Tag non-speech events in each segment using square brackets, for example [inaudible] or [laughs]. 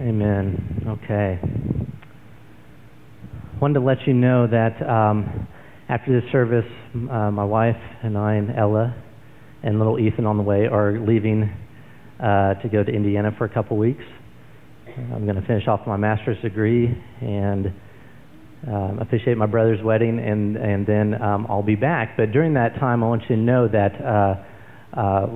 Amen. Okay. Wanted to let you know that um, after this service, uh, my wife and I and Ella and little Ethan on the way are leaving uh, to go to Indiana for a couple weeks. I'm going to finish off my master's degree and um, officiate my brother's wedding, and and then um, I'll be back. But during that time, I want you to know that uh, uh,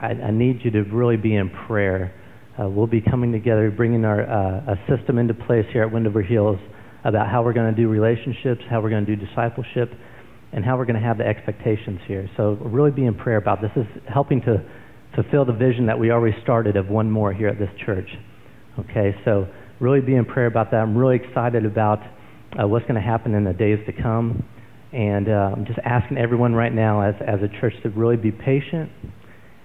I, I need you to really be in prayer. Uh, we'll be coming together, bringing our uh, a system into place here at Wendover Hills about how we're going to do relationships, how we're going to do discipleship, and how we're going to have the expectations here. So really be in prayer about this. This is helping to fulfill the vision that we already started of one more here at this church. Okay, so really be in prayer about that. I'm really excited about uh, what's going to happen in the days to come. And uh, I'm just asking everyone right now, as, as a church, to really be patient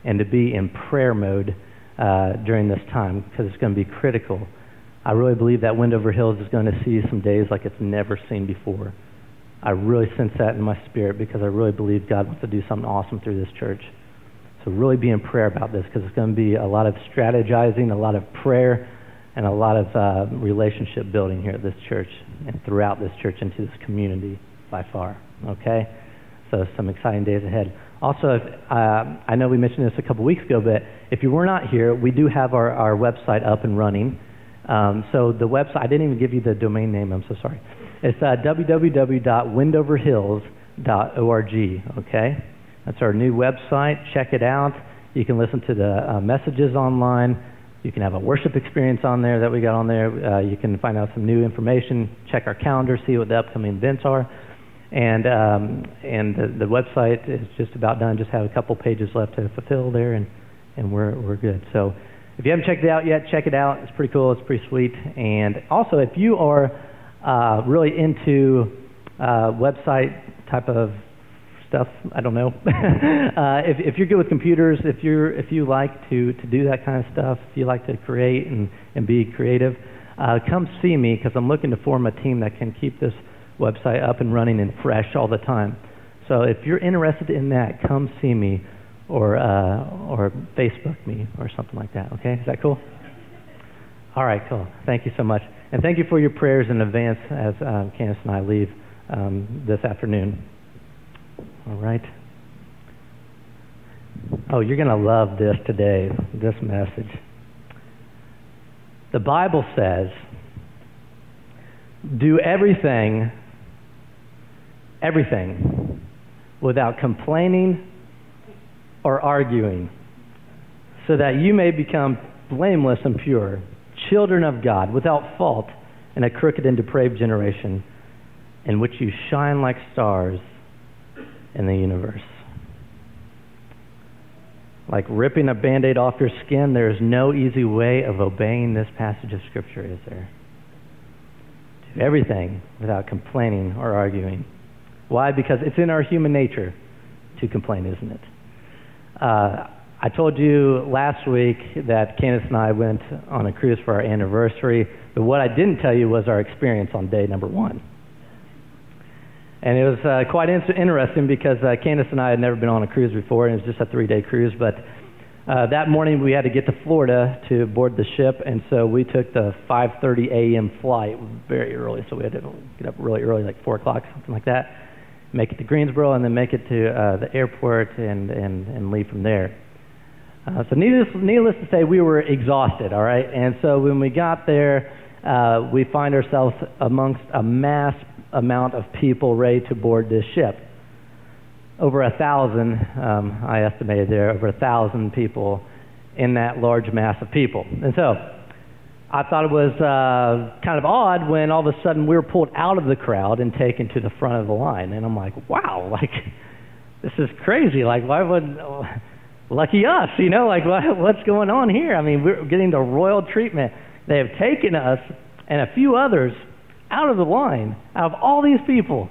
and to be in prayer mode uh, during this time because it's going to be critical. I really believe that Wendover Hills is going to see some days like it's never seen before. I really sense that in my spirit because I really believe God wants to do something awesome through this church. So really be in prayer about this because it's going to be a lot of strategizing, a lot of prayer, and a lot of uh, relationship building here at this church and throughout this church into this community by far. Okay? So some exciting days ahead. Also, uh, I know we mentioned this a couple weeks ago, but if you were not here, we do have our, our website up and running. Um, so the website, I didn't even give you the domain name, I'm so sorry. It's uh, www.wendoverhills.org, okay? That's our new website. Check it out. You can listen to the uh, messages online. You can have a worship experience on there that we got on there. Uh, you can find out some new information, check our calendar, see what the upcoming events are. And um, and the, the website is just about done. Just have a couple pages left to fulfill there, and and we're we're good. So if you haven't checked it out yet, check it out. It's pretty cool. It's pretty sweet. And also, if you are uh, really into uh, website type of stuff, I don't know. [laughs] uh, if, if you're good with computers, if you're if you like to to do that kind of stuff, if you like to create and and be creative, uh, come see me because I'm looking to form a team that can keep this website up and running and fresh all the time. So if you're interested in that, come see me or uh, or Facebook me or something like that. Okay, is that cool? All right, cool. Thank you so much, and thank you for your prayers in advance as um, Candace and I leave um, this afternoon. All right. Oh, you're going to love this today, this message. The Bible says, do everything everything without complaining or arguing, so that you may become blameless and pure, children of God, without fault in a crooked and depraved generation, in which you shine like stars in the universe. Like ripping a band aid off your skin, there is no easy way of obeying this passage of Scripture, is there? Do everything without complaining or arguing. Why? Because it's in our human nature to complain, isn't it? Uh, I told you last week that Candace and I went on a cruise for our anniversary, but what I didn't tell you was our experience on day number one. And it was uh, quite in- interesting because uh, Candace and I had never been on a cruise before, and it was just a three day cruise. But uh, that morning we had to get to Florida to board the ship, and so we took the 5:30 a.m. flight very early. So we had to get up really early, like 4 o'clock, something like that make it to Greensboro, and then make it to uh, the airport and, and, and leave from there. Uh, so needless, needless to say, we were exhausted, all right? And so when we got there, uh, we find ourselves amongst a mass amount of people ready to board this ship. Over a thousand, um, I estimated there, over a thousand people in that large mass of people. And so I thought it was uh, kind of odd when all of a sudden we were pulled out of the crowd and taken to the front of the line. And I'm like, wow, [laughs] like, this is crazy. Like, why would, lucky us, you know, like, [laughs] what, what's going on here? I mean, we're getting the royal treatment. They have taken us and a few others out of the line, out of all these people.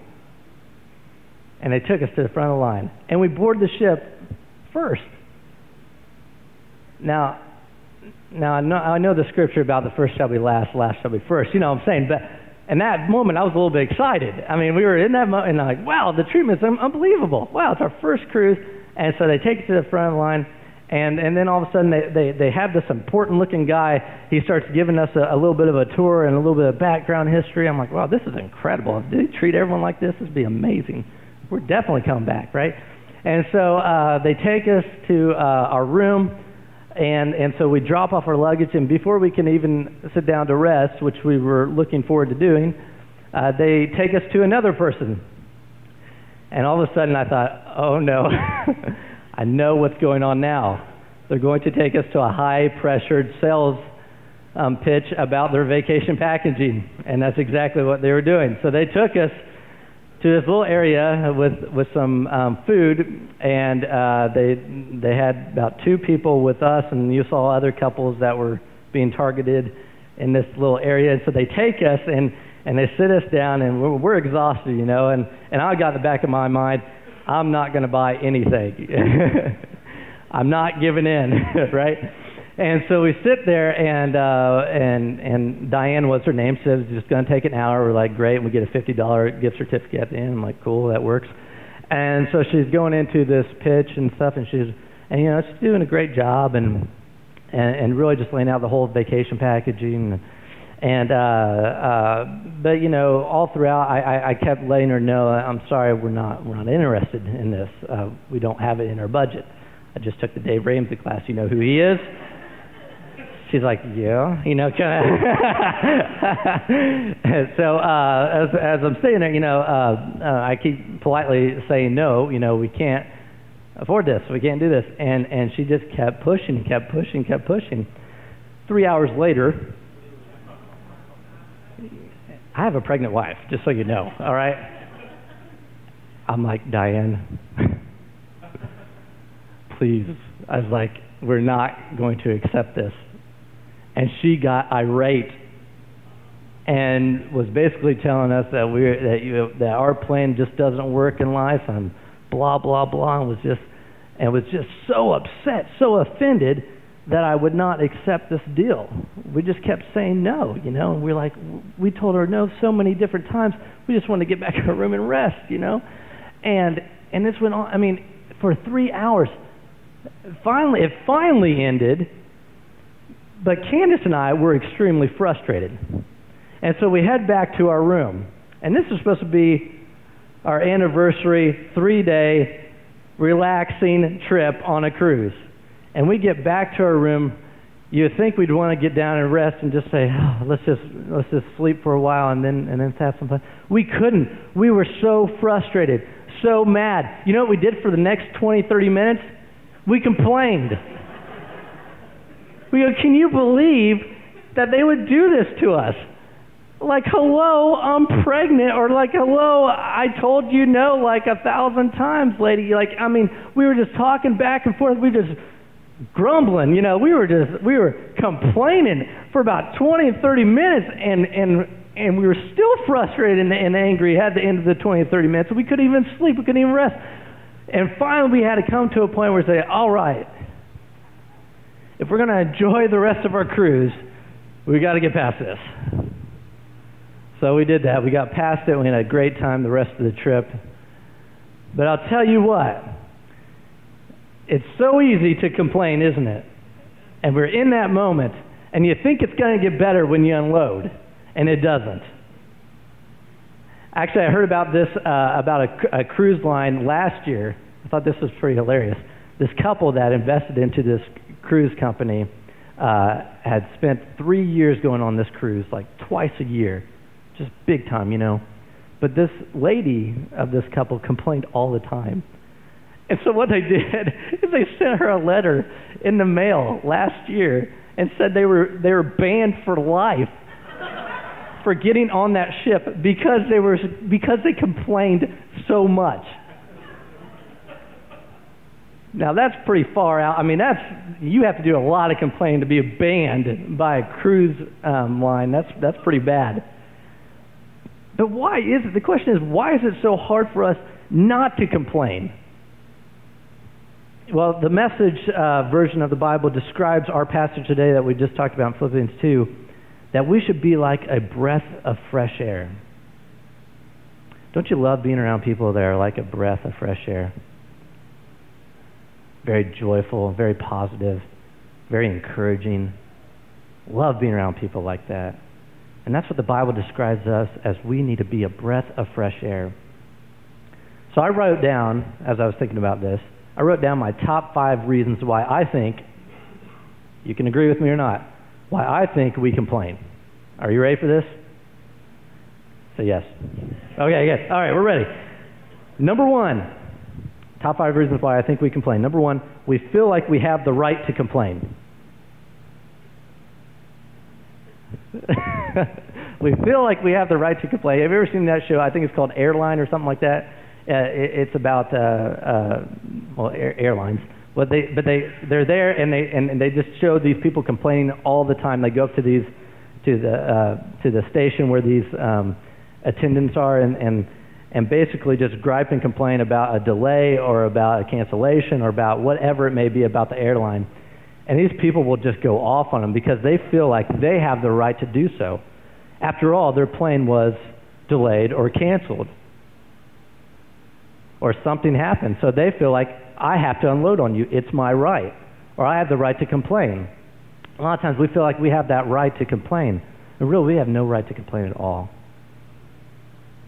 And they took us to the front of the line. And we boarded the ship first. Now, now I know, I know the scripture about the first shall be last, last shall be first. You know what I'm saying? But in that moment, I was a little bit excited. I mean, we were in that moment, and I'm like, wow, the treatment's unbelievable. Wow, it's our first cruise. And so they take us to the front line, And, and then all of a sudden, they, they, they have this important looking guy. He starts giving us a, a little bit of a tour and a little bit of background history. I'm like, wow, this is incredible. If they treat everyone like this, this would be amazing. We're definitely coming back, right? And so uh, they take us to uh, our room, and, and so we drop off our luggage. And before we can even sit down to rest, which we were looking forward to doing, uh, they take us to another person. And all of a sudden, I thought, oh no. [laughs] I know what's going on now. They're going to take us to a high pressured sales um, pitch about their vacation packaging, and that's exactly what they were doing. So they took us to this little area with with some um, food, and uh, they they had about two people with us, and you saw other couples that were being targeted in this little area. And so they take us and and they sit us down, and we're, we're exhausted, you know. And and I got in the back of my mind, I'm not going to buy anything. [laughs] I'm not giving in, [laughs] right? And so we sit there, and uh, and and Diane was her name. Says it's just going to take an hour. We're like, great. And we get a fifty dollar gift certificate at the end. I'm like, cool, that works. And so she's going into this pitch and stuff, and she's and you know she's doing a great job, and and, and really just laying out the whole vacation packaging. And, and uh, uh, but you know, all throughout, I, I, I kept letting her know, I'm sorry, we're not we're not interested in this. Uh, we don't have it in our budget. I just took the Dave Ramsey class. You know who he is? She's like, yeah, you know, kind of. [laughs] so uh, as as I'm saying there, you know, uh, uh, I keep politely saying no. You know, we can't afford this. We can't do this. And and she just kept pushing, kept pushing, kept pushing. Three hours later, I have a pregnant wife, just so you know, all right? I'm like, Diane, [laughs] please. I was like, we're not going to accept this. And she got irate and was basically telling us that we that you that our plan just doesn't work in life and blah blah blah and was just and was just so upset, so offended that I would not accept this deal. We just kept saying no, you know, and we're like, we told her no so many different times. We just wanted to get back in our room and rest, you know, and and this went on. I mean, for three hours. Finally, it finally ended. But Candace and I were extremely frustrated, and so we head back to our room. And this is supposed to be our anniversary three-day relaxing trip on a cruise and we get back to our room, you think we'd want to get down and rest and just say, oh, let's just let's just sleep for a while and then and then have some fun. We couldn't. We were so frustrated, so mad. You know what we did for the next 20, 30 minutes? We complained. We go, can you believe that they would do this to us? Like, hello, I'm pregnant, or like, hello, I told you no like a thousand times, lady. Like, I mean, we were just talking back and forth. We just grumbling. You know, we were just we were complaining for about 20 and 30 minutes, and and and we were still frustrated and, and angry at the end of the 20 and 30 minutes. We couldn't even sleep. We couldn't even rest. And finally, we had to come to a point where we say, "All right, if we're going to enjoy the rest of our cruise, we got to get past this." So we did that. We got past it. We had a great time the rest of the trip. But I'll tell you what, it's so easy to complain, isn't it? And we're in that moment, and you think it's going to get better when you unload, and it doesn't. Actually, I heard about this uh, about a, a cruise line last year. I thought this was pretty hilarious. This couple that invested into this cruise company uh, had spent three years going on this cruise, like twice a year, just big time, you know. But this lady of this couple complained all the time and so what they [laughs] did is they sent her a letter in the mail last year and said they were they were banned for life for getting on that ship because they were because they complained so much. Now that's pretty far out. I mean, that's you have to do a lot of complaining to be banned by a cruise um, line. That's that's pretty bad. But why is it? The question is, why is it so hard for us not to complain? Well, the message uh, version of the Bible describes our passage today that we just talked about in Philippians 2 that we should be like a breath of fresh air. Don't you love being around people that are like a breath of fresh air? Very joyful, very positive, very encouraging. Love being around people like that. And that's what the Bible describes us as we need to be a breath of fresh air. So I wrote down, as I was thinking about this, I wrote down my top five reasons why I think, you can agree with me or not, why I think we complain. Are you ready for this? Say yes. Okay, good. All right, we're ready. Number one, top five reasons why I think we complain. Number one, we feel like we have the right to complain. [laughs] we feel like we have the right to complain. Have you ever seen that show? I think it's called Airline or something like that. Uh, it, it's about uh, uh, well air, airlines. But they but they they're there and they and, and they just show these people complaining all the time. They go up to these to the uh, to the station where these um, attendants are and and and basically just gripe and complain about a delay or about a cancellation or about whatever it may be about the airline. And these people will just go off on them because they feel like they have the right to do so. After all, their plane was delayed or canceled. Or something happened. So they feel like I have to unload on you. It's my right. Or I have the right to complain. A lot of times we feel like we have that right to complain. And really, we have no right to complain at all.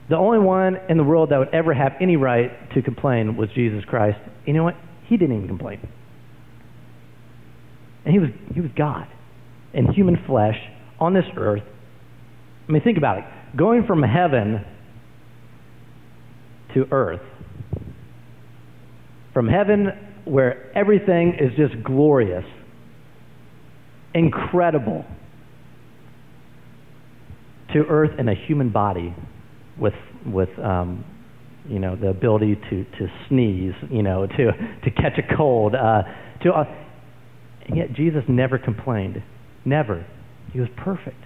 The only one in the world that would ever have any right to complain was Jesus Christ. You know what? He didn't even complain. And he was, he was God in human flesh on this earth. I mean, think about it. Going from heaven to earth. From heaven, where everything is just glorious, incredible, to earth in a human body with, with um, you know, the ability to, to sneeze, you know, [laughs] to, to catch a cold, uh, to, uh, and yet Jesus never complained. Never. He was perfect.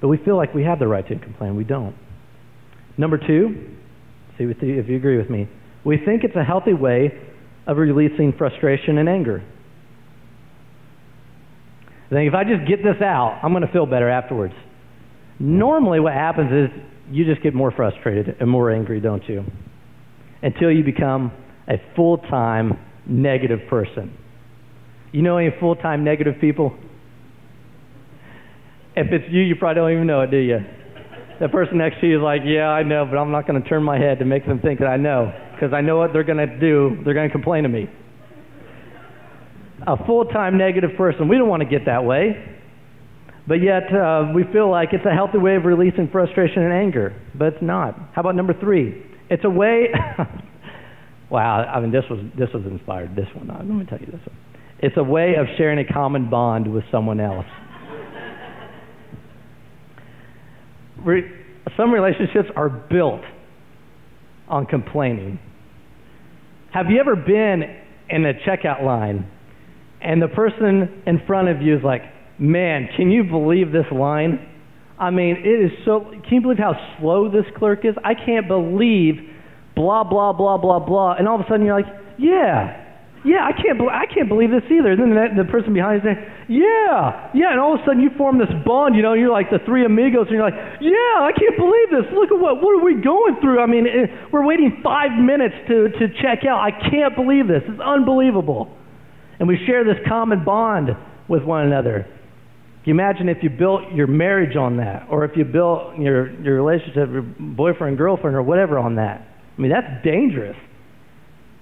But we feel like we have the right to complain. We don't. Number two, see if you agree with me. We think it's a healthy way of releasing frustration and anger. I think if I just get this out, I'm going to feel better afterwards. Normally, what happens is you just get more frustrated and more angry, don't you? Until you become a full time negative person. You know any full time negative people? If it's you, you probably don't even know it, do you? The person next to you is like, yeah, I know, but I'm not going to turn my head to make them think that I know, because I know what they're going to do. They're going to complain to me. A full time negative person, we don't want to get that way. But yet, uh, we feel like it's a healthy way of releasing frustration and anger, but it's not. How about number three? It's a way. [laughs] wow, I mean, this was this was inspired. This one, let me tell you this one. It's a way of sharing a common bond with someone else. Some relationships are built on complaining. Have you ever been in a checkout line and the person in front of you is like, man, can you believe this line? I mean, it is so, can you believe how slow this clerk is? I can't believe blah, blah, blah, blah, blah. And all of a sudden you're like, yeah, yeah, I can't, be- I can't believe this either. And then the, the person behind you saying, yeah, yeah. And all of a sudden you form this bond, you know, you're like the three amigos, and you're like, yeah, I can't believe this. Look at what, what are we going through? I mean, it, we're waiting five minutes to, to check out. I can't believe this. It's unbelievable. And we share this common bond with one another. You imagine if you built your marriage on that, or if you built your, your relationship, your boyfriend, girlfriend, or whatever on that? I mean, that's dangerous.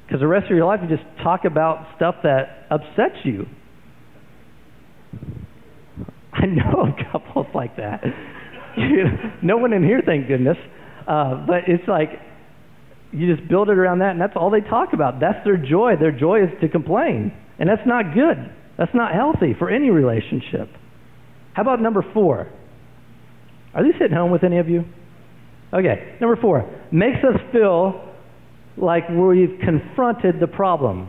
Because the rest of your life, you just talk about stuff that upsets you. [laughs] I know couples like that. [laughs] no one in here, thank goodness. Uh, but it's like you just build it around that, and that's all they talk about. That's their joy. Their joy is to complain. And that's not good. That's not healthy for any relationship. How about number four? Are these hitting home with any of you? Okay, number four. Makes us feel like we've confronted the problem.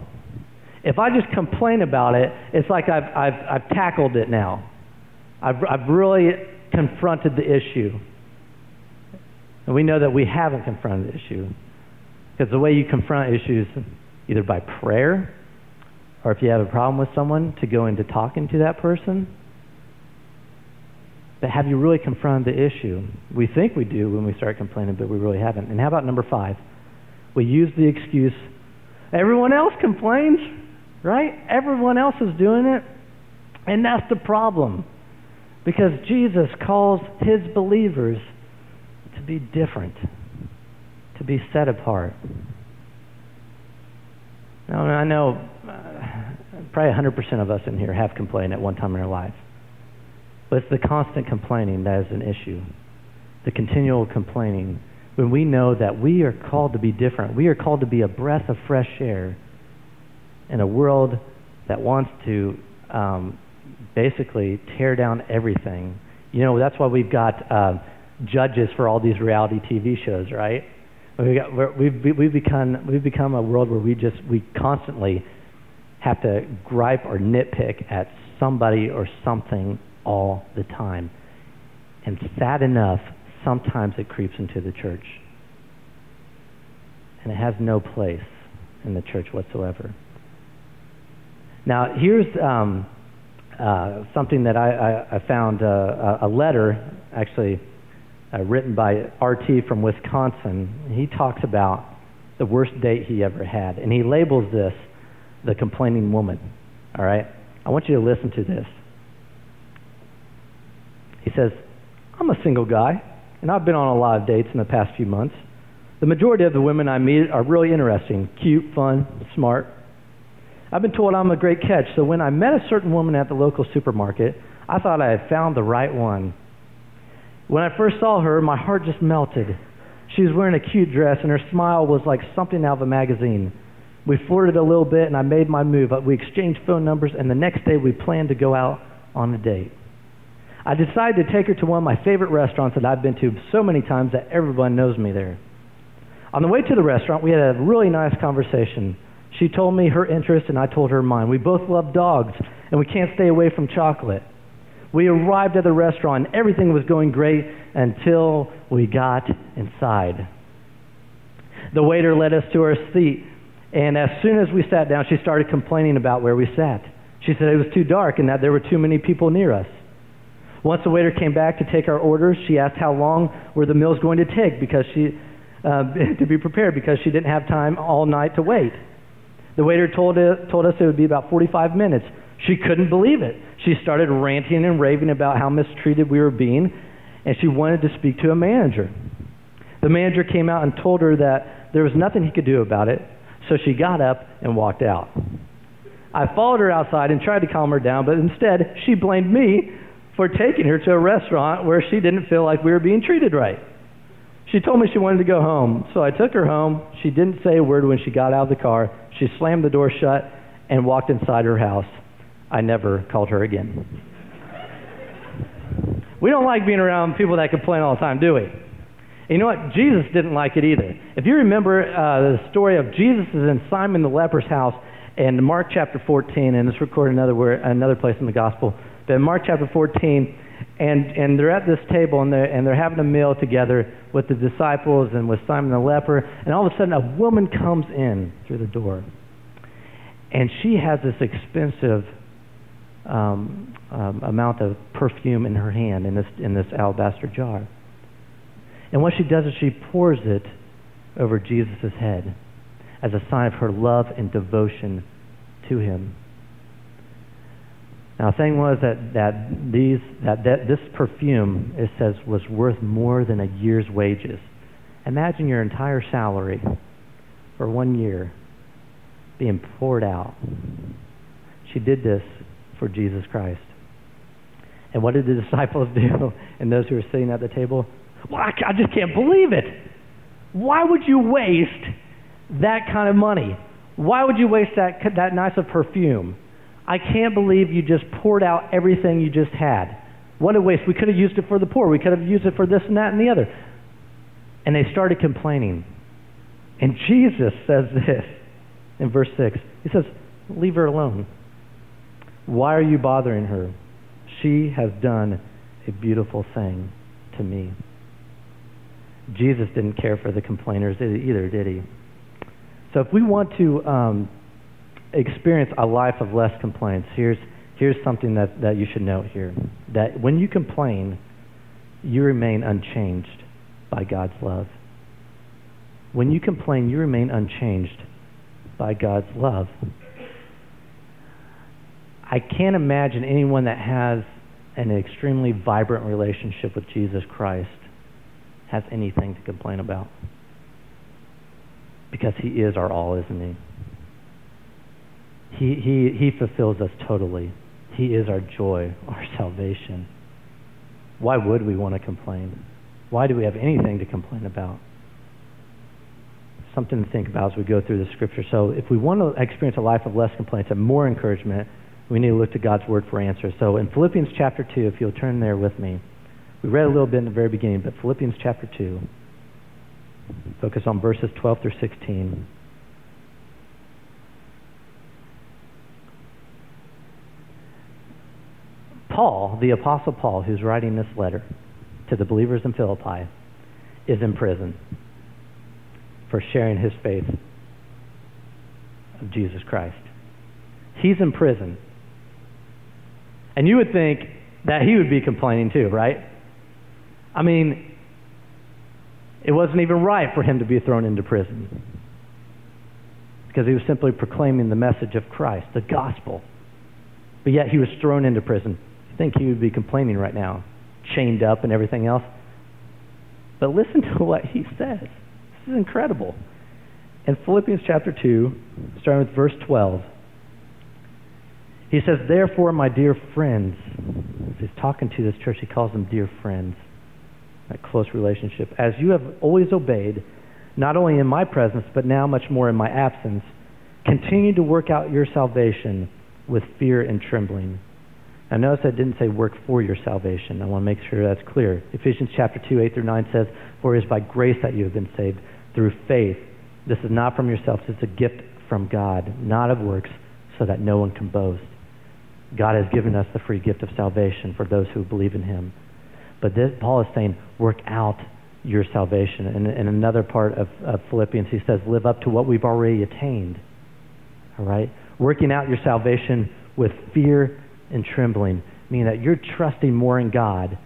If I just complain about it, it's like I've, I've, I've tackled it now. I've, I've really confronted the issue. And we know that we haven't confronted the issue. Because the way you confront issues, either by prayer, or if you have a problem with someone, to go into talking to that person. But have you really confronted the issue? We think we do when we start complaining, but we really haven't. And how about number five? We use the excuse, Everyone else complains, right? Everyone else is doing it. And that's the problem. Because Jesus calls his believers to be different, to be set apart. Now, I know uh, probably 100% of us in here have complained at one time in our life. But it's the constant complaining that is an issue. The continual complaining. When we know that we are called to be different, we are called to be a breath of fresh air in a world that wants to um, basically tear down everything. You know, that's why we've got uh, judges for all these reality TV shows, right? We got, we've, we've, become, we've become a world where we just, we constantly have to gripe or nitpick at somebody or something all the time. And sad enough, sometimes it creeps into the church. And it has no place in the church whatsoever. Now, here's um, uh, something that I, I, I found uh, a letter, actually uh, written by RT from Wisconsin. He talks about the worst date he ever had, and he labels this the complaining woman. All right? I want you to listen to this. He says, I'm a single guy, and I've been on a lot of dates in the past few months. The majority of the women I meet are really interesting, cute, fun, smart. I've been told I'm a great catch, so when I met a certain woman at the local supermarket, I thought I had found the right one. When I first saw her, my heart just melted. She was wearing a cute dress, and her smile was like something out of a magazine. We flirted a little bit, and I made my move. We exchanged phone numbers, and the next day we planned to go out on a date. I decided to take her to one of my favorite restaurants that I've been to so many times that everyone knows me there. On the way to the restaurant, we had a really nice conversation. She told me her interest, and I told her mine. We both love dogs, and we can't stay away from chocolate. We arrived at the restaurant, and everything was going great until we got inside. The waiter led us to our seat, and as soon as we sat down, she started complaining about where we sat. She said it was too dark and that there were too many people near us. Once the waiter came back to take our orders, she asked how long were the meals going to take because she uh, [laughs] to be prepared because she didn't have time all night to wait. The waiter told, told us it would be about 45 minutes. She couldn't believe it. She started ranting and raving about how mistreated we were being, and she wanted to speak to a manager. The manager came out and told her that there was nothing he could do about it, so she got up and walked out. I followed her outside and tried to calm her down, but instead she blamed me for taking her to a restaurant where she didn't feel like we were being treated right. She told me she wanted to go home, so I took her home. She didn't say a word when she got out of the car. She slammed the door shut and walked inside her house. I never called her again. we don't like being around people that complain all the time, do we? And you know what? Jesus didn't like it either. If you remember uh, the story of Jesus is in Simon the leper's house in Mark chapter 14, and it's recorded another where, another place in the gospel. But Mark chapter 14, and and they're at this table and they're and they're having a meal together with the disciples and with Simon the leper, and all of a sudden a woman comes in through the door, and she has this expensive um, um, amount of perfume in her hand in this in this alabaster jar, and what she does is she pours it over Jesus' head as a sign of her love and devotion to him. Now, the thing was that, that, these, that, that this perfume, it says, was worth more than a year's wages. Imagine your entire salary for one year being poured out. She did this for Jesus Christ. And what did the disciples do? [laughs] And those who were sitting at the table? Well, I, I just can't believe it. Why would you waste that kind of money? Why would you waste that, that nice of perfume? I can't believe you just poured out everything you just had. What a waste. We could have used it for the poor. We could have used it for this and that and the other. And they started complaining. And Jesus says this in verse 6. He says, Leave her alone. Why are you bothering her? She has done a beautiful thing to me. Jesus didn't care for the complainers either, did he? So if we want to um, experience a life of less complaints, here's, here's something that, that you should note here. That when you complain, you remain unchanged by God's love. When you complain, you remain unchanged by God's love. I can't imagine anyone that has an extremely vibrant relationship with Jesus Christ has anything to complain about. Because he is our all, isn't he? He, he, he fulfills us totally. He is our joy, [laughs] our salvation. Why would we want to complain? Why do we have anything to complain about? Something to think about as we go through the scripture. So, if we want to experience a life of less complaints and more encouragement, we need to look to God's word for answers. So, in Philippians chapter 2, if you'll turn there with me, we read a little bit in the very beginning, but Philippians chapter 2, focus on verses 12 through 16. Paul, the Apostle Paul, who's writing this letter to the believers in Philippi, is in prison for sharing his faith of Jesus Christ. He's in prison. And you would think that he would be complaining too, right? I mean, it wasn't even right for him to be thrown into prison because he was simply proclaiming the message of Christ, the gospel. But yet he was thrown into prison think he would be complaining right now, chained up and everything else. But listen to what he says. This is incredible. In Philippians chapter 2, starting with verse 12, he says, Therefore, my dear friends, he's talking to this church, he calls them dear friends, that close relationship. As you have always obeyed, not only in my presence, but now much more in my absence, continue to work out your salvation with fear and trembling. Now notice I didn't say work for your salvation. I want to make sure that's clear. Ephesians chapter 2, 8 through 9 says, For it is by grace that you have been saved, through faith. This is not from yourselves, it's a gift from God, not of works, so that no one can boast. God has given us the free gift of salvation for those who believe in him. But this, Paul is saying, work out your salvation. And in another part of, of Philippians, he says, live up to what we've already attained. All right? Working out your salvation with fear and trembling, meaning that you're trusting more in God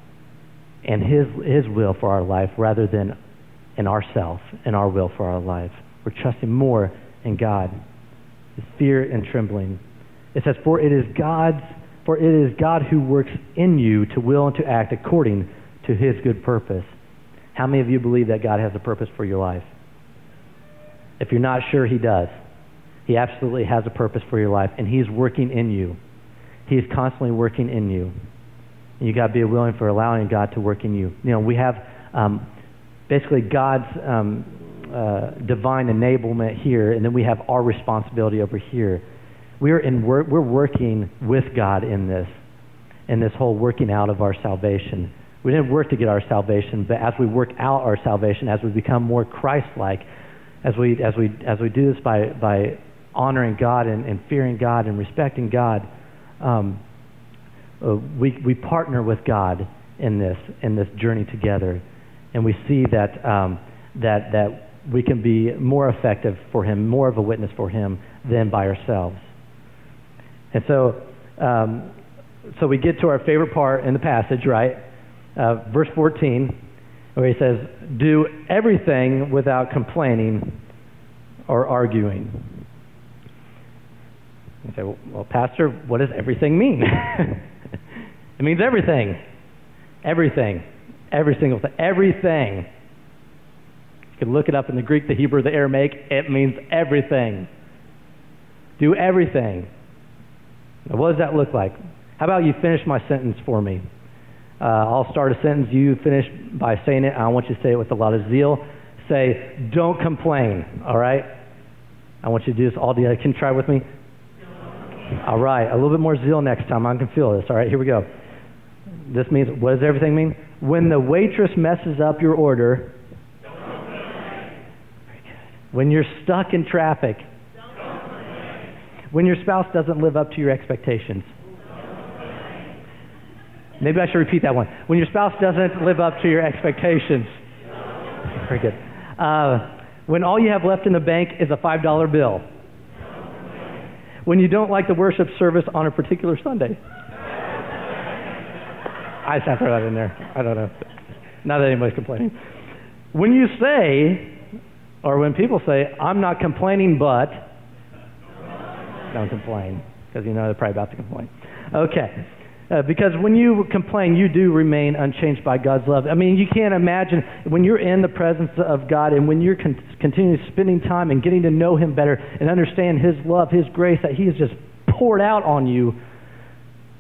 and His, His will for our life rather than in ourself and our will for our life. We're trusting more in God. It's fear and trembling. It says, For it is God's for it is God who works in you to will and to act according to his good purpose. How many of you believe that God has a purpose for your life? If you're not sure, he does. He absolutely has a purpose for your life, and he's working in you. He is constantly working in you. And you got to be willing for allowing God to work in you. You know, we have um, basically God's um, uh, divine enablement here, and then we have our responsibility over here. We're in we're, we're working with God in this, in this whole working out of our salvation. We didn't work to get our salvation, but as we work out our salvation, as we become more Christ-like, as we as we as we do this by by honoring God and, and fearing God and respecting God um, uh, we, we partner with God in this, in this journey together. And we see that, um, that, that we can be more effective for Him, more of a witness for Him than by ourselves. And so, um, so we get to our favorite part in the passage, right? Uh, verse 14, where he says, Do everything without complaining or arguing. You say, well, Pastor, what does everything mean? [laughs] it means everything. Everything. Every single thing. Everything. You can look it up in the Greek, the Hebrew, the Aramaic. It means everything. Do everything. Now, what does that look like? How about you finish my sentence for me? Uh, I'll start a sentence. You finish by saying it. I want you to say it with a lot of zeal. Say, don't complain, all right? I want you to do this all together. Can you try with me? All right, a little bit more zeal next time. I can feel this. All right, here we go. This means, what does everything mean? When the waitress messes up your order, when you're stuck in traffic, when your spouse doesn't live up to your expectations. Maybe I should repeat that one. When your spouse doesn't live up to your expectations. Very good. Uh, when all you have left in the bank is a $5 bill when you don't like the worship service on a particular Sunday. I just have to throw that in there. I don't know. Not that anybody's complaining. When you say, or when people say, I'm not complaining, but, don't complain because you know they're probably about to complain. Okay. Uh, because when you complain, you do remain unchanged by God's love. I mean, you can't imagine when you're in the presence of God and when you're con- continuing spending time and getting to know Him better and understand His love, His grace that He has just poured out on you.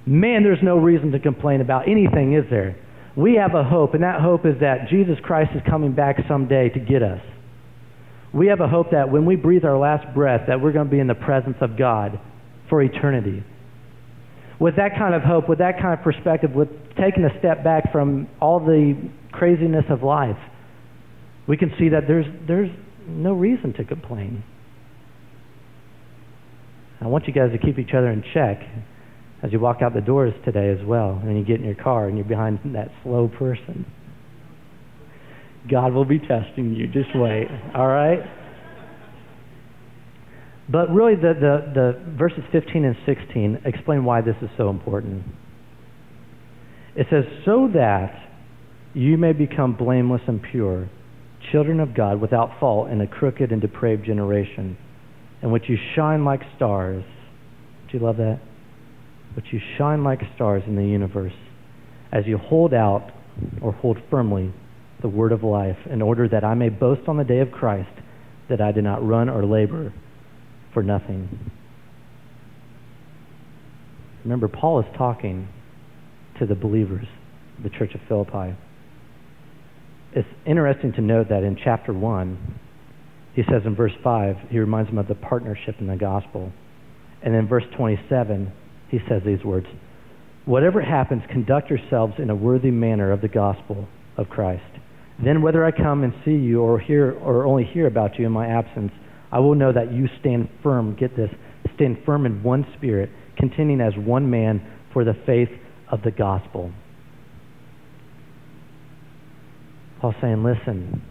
Man, there's no reason to complain about anything, is there? We have a hope, and that hope is that Jesus Christ is coming back someday to get us. We have a hope that when we breathe our last breath, that we're going to be in the presence of God for eternity with that kind of hope, with that kind of perspective, with taking a step back from all the craziness of life, we can see that there's, there's no reason to complain. I want you guys to keep each other in check as you walk out the doors today as well, and you get in your car and you're behind that slow person. God will be testing you. Just wait. All right? But really, the, the, the verses 15 and 16 explain why this is so important. It says, So that you may become blameless and pure, children of God without fault in a crooked and depraved generation, in which you shine like stars. Do you love that? Which you shine like stars in the universe, as you hold out or hold firmly the word of life, in order that I may boast on the day of Christ that I did not run or labor for nothing. Remember, Paul is talking to the believers, the church of Philippi. It's interesting to note that in chapter 1, he says in verse 5, he reminds them of the partnership in the gospel. And in verse 27, he says these words Whatever happens, conduct yourselves in a worthy manner of the gospel of Christ. Then, whether I come and see you or hear or only hear about you in my absence, I will know that you stand firm, get this, stand firm in one spirit, contending as one man for the faith of the gospel. Paul's saying, listen,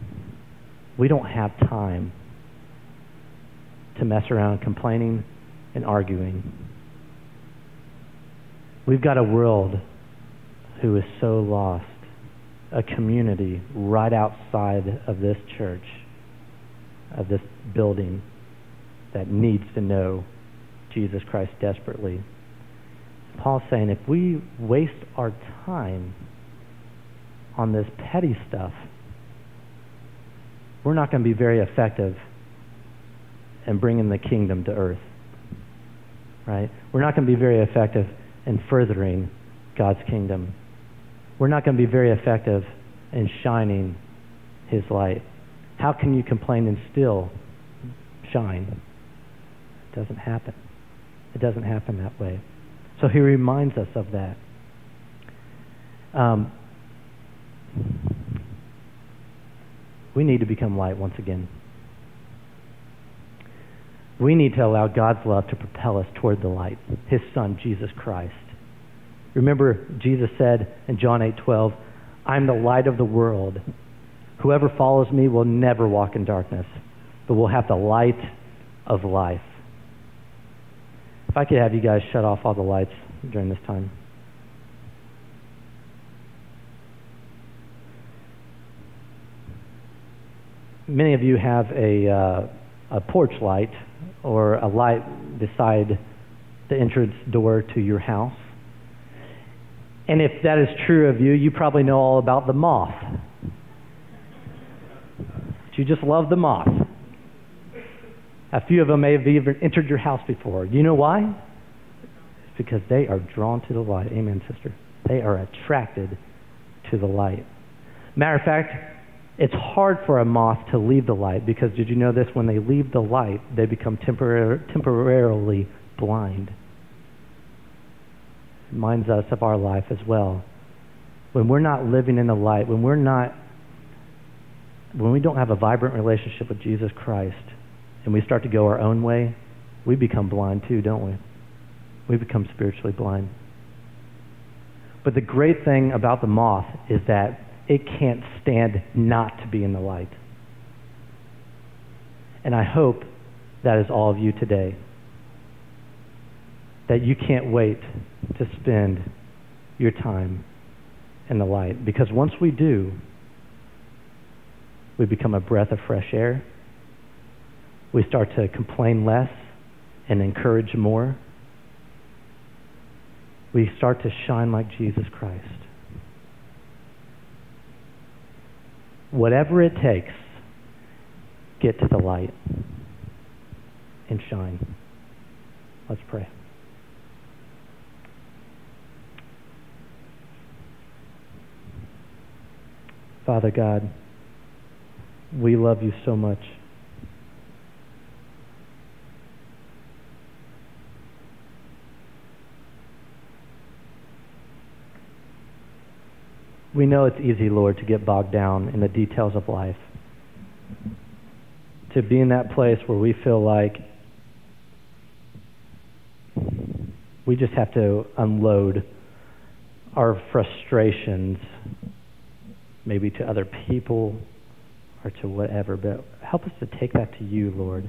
we don't have time to mess around complaining and arguing. We've got a world who is so lost, a community right outside of this church of this building that needs to know Jesus Christ desperately. Paul's saying if we waste our time on this petty stuff, we're not going to be very effective in bringing the kingdom to earth. Right? We're not going to be very effective in furthering God's kingdom. We're not going to be very effective in shining his light. How can you complain and still shine? It doesn't happen. It doesn't happen that way. So he reminds us of that. Um, we need to become light once again. We need to allow God's love to propel us toward the light, his son Jesus Christ. Remember Jesus said in John 8:12, "I'm the light of the world. Whoever follows me will never walk in darkness, but will have the light of life. If I could have you guys shut off all the lights during this time. Many of you have a, uh, a porch light or a light beside the entrance door to your house. And if that is true of you, you probably know all about the moth you just love the moth. A few of them may have even entered your house before. Do you know why? It's because they are drawn to the light. Amen, sister. They are attracted to the light. Matter of fact, it's hard for a moth to leave the light because did you know this? When they leave the light, they become temporar- temporarily blind. It reminds us of our life as well. When we're not living in the light, when we're not when we don't have a vibrant relationship with Jesus Christ and we start to go our own way, we become blind too, don't we? We become spiritually blind. But the great thing about the moth is that it can't stand not to be in the light. And I hope that is all of you today. That you can't wait to spend your time in the light. Because once we do, we become a breath of fresh air. We start to complain less and encourage more, we start to shine like Jesus Christ. Whatever it takes, get to the light and shine. Let's pray. Father God, we love you so much. We know it's easy, Lord, to get bogged down in the details of life. To be in that place where we feel like we just have to unload our frustrations maybe to other people or to whatever, but help us to take that to you, Lord.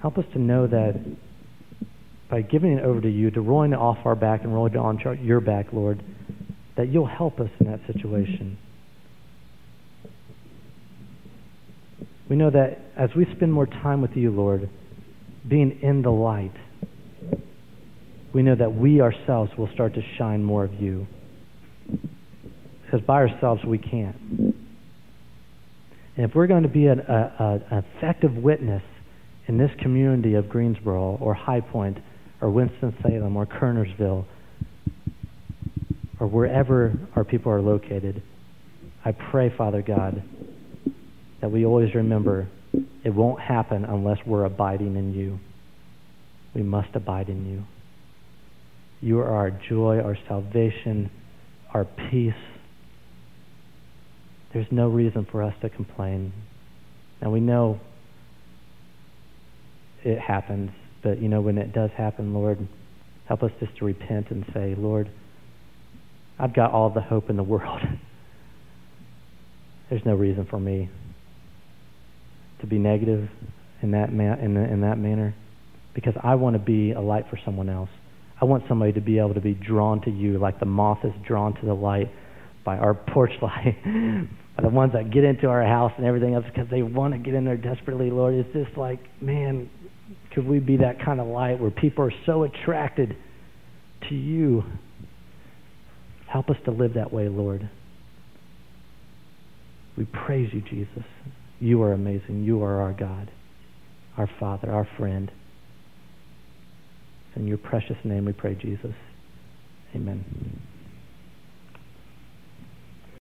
Help us to know that by giving it over to you, to rolling it off our back and rolling it on your back, Lord, that you'll help us in that situation. We know that as we spend more time with you, Lord, being in the light, we know that we ourselves will start to shine more of you. Because by ourselves we can't. And if we're going to be an, a, a, an effective witness in this community of Greensboro or High Point or Winston-Salem or Kernersville or wherever our people are located, I pray, Father God, that we always remember it won't happen unless we're abiding in you. We must abide in you. You are our joy, our salvation, our peace, there's no reason for us to complain. And we know it happens, but you know, when it does happen, Lord, help us just to repent and say, Lord, I've got all the hope in the world. [laughs] There's no reason for me to be negative in that in, the, in that manner because I want to be a light for someone else. I want somebody to be able to be drawn to you like the moth is drawn to the light by our [laughs] porch light, the ones that get into our house and everything else because they want to get in there desperately, Lord. It's just like, man, could we be that kind of light where people are so attracted to you? Help us to live that way, Lord. We praise you, Jesus. You are amazing. You are our God, our Father, our friend. In your precious name we pray, Jesus. Amen.